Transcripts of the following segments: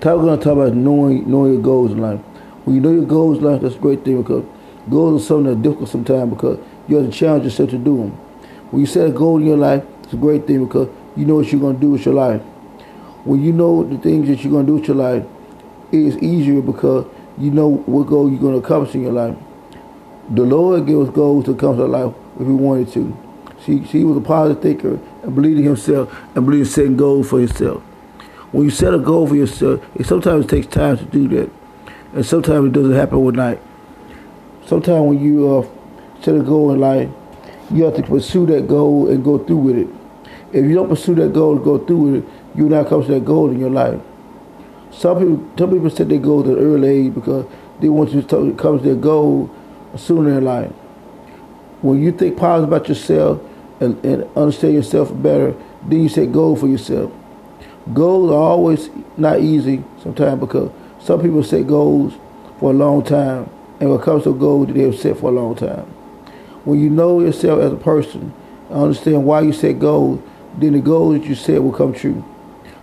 Today we're going to talk about knowing knowing your goals in life. When you know your goals in life, that's a great thing because goals are something that's difficult sometimes because you have to challenge yourself to do them. When you set a goal in your life, it's a great thing because you know what you're going to do with your life. When you know the things that you're going to do with your life, it's easier because you know what goal you're going to accomplish in your life. The Lord gave us goals to accomplish our life if He wanted to. See, he was a positive thinker and believed in himself and believed in setting goals for himself. When you set a goal for yourself, it sometimes takes time to do that, and sometimes it doesn't happen overnight. Sometimes when you uh, set a goal in life, you have to pursue that goal and go through with it. If you don't pursue that goal and go through with it, you will not accomplish that goal in your life. Some people, some people set their goals at an early age because they want to come to their goal sooner in life. When you think positive about yourself and, and understand yourself better, then you set goals for yourself. Goals are always not easy sometimes because some people set goals for a long time, and when it comes to goals they have set for a long time. When you know yourself as a person, understand why you set goals, then the goals that you set will come true.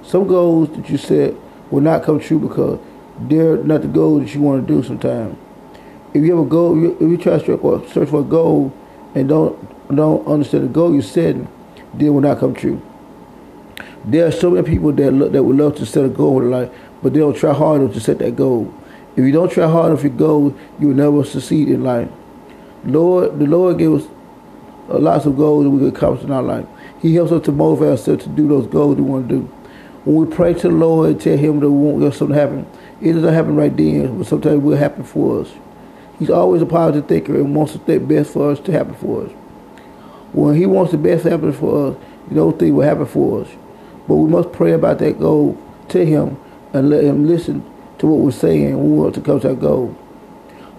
Some goals that you set will not come true because they're not the goals that you want to do sometimes. If you have a goal, if you try to search for a goal and don't don't understand the goal you set, then will not come true. There are so many people that that would love to set a goal in life, but they don't try hard enough to set that goal. If you don't try hard enough your goal, you will never succeed in life. Lord, the Lord gave us lots of goals that we could accomplish in our life. He helps us to motivate ourselves to do those goals we want to do. When we pray to the Lord and tell Him that we want something to happen, it doesn't happen right then, but sometimes it will happen for us. He's always a positive thinker and wants the best for us to happen for us. When He wants the best to happen for us, those things will happen for us. But we must pray about that goal to Him and let Him listen to what we're saying we want to coach our goal.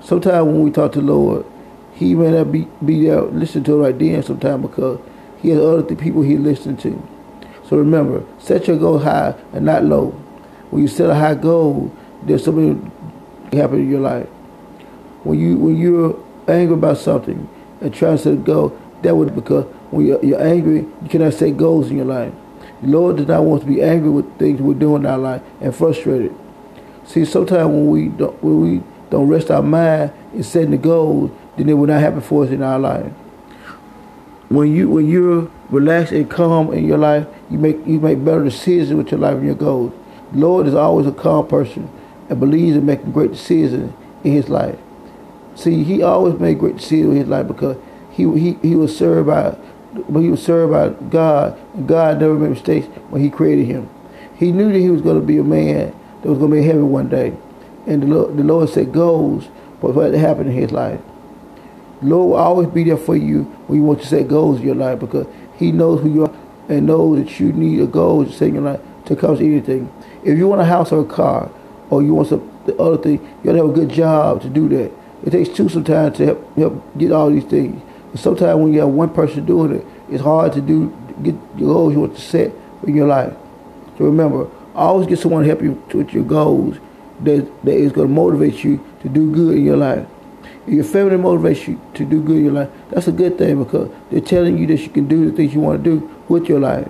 Sometimes when we talk to the Lord, He may not be, be there listening to it right then sometimes because He has other people He listening to. So remember, set your goal high and not low. When you set a high goal, there's something happen in your life. When you when you're angry about something and trying to set a goal, that would because when you're, you're angry, you cannot set goals in your life. Lord does not want us to be angry with things we're doing in our life and frustrated. See, sometimes when we don't, when we don't rest our mind in setting the goals, then it will not happen for us in our life. When you when you're relaxed and calm in your life, you make you make better decisions with your life and your goals. Lord is always a calm person and believes in making great decisions in his life. See, he always made great decisions in his life because he he, he was served by but he was served by God, God never made mistakes when he created him. He knew that he was going to be a man that was going to be in heaven one day. And the Lord, the Lord set goals for what happened in his life. The Lord will always be there for you when you want to set goals in your life because he knows who you are and knows that you need a goal to set in your life to accomplish anything. If you want a house or a car, or you want some the other thing, you got to have a good job to do that. It takes two sometimes to help, help get all these things. Sometimes when you have one person doing it, it's hard to do get your goals you want to set in your life. So remember, always get someone to help you with your goals that, that is going to motivate you to do good in your life. If your family motivates you to do good in your life, that's a good thing because they're telling you that you can do the things you want to do with your life.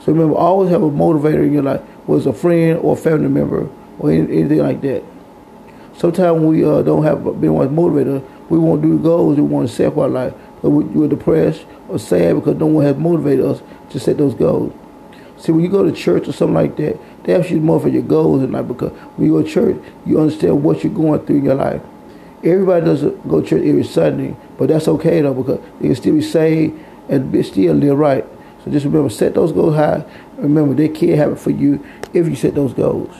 So remember, always have a motivator in your life, whether it's a friend or a family member or anything like that. Sometimes we uh, don't have been one motivator, we want to do goals we want to set for our life. But we're depressed or sad because no one has motivated us to set those goals. See, when you go to church or something like that, they ask you more for your goals in life because when you go to church, you understand what you're going through in your life. Everybody doesn't go to church every Sunday, but that's okay though because they can still be saved and still live right. So just remember, set those goals high. Remember, they can't happen for you if you set those goals.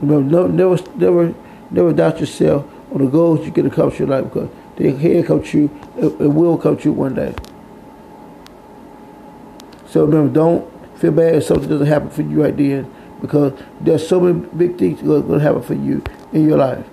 Remember, never, never, never doubt yourself on the goals you get can accomplish in life because they come true. It, it will come you one day. So remember, don't feel bad if something doesn't happen for you right then because there's so many big things going to happen for you in your life.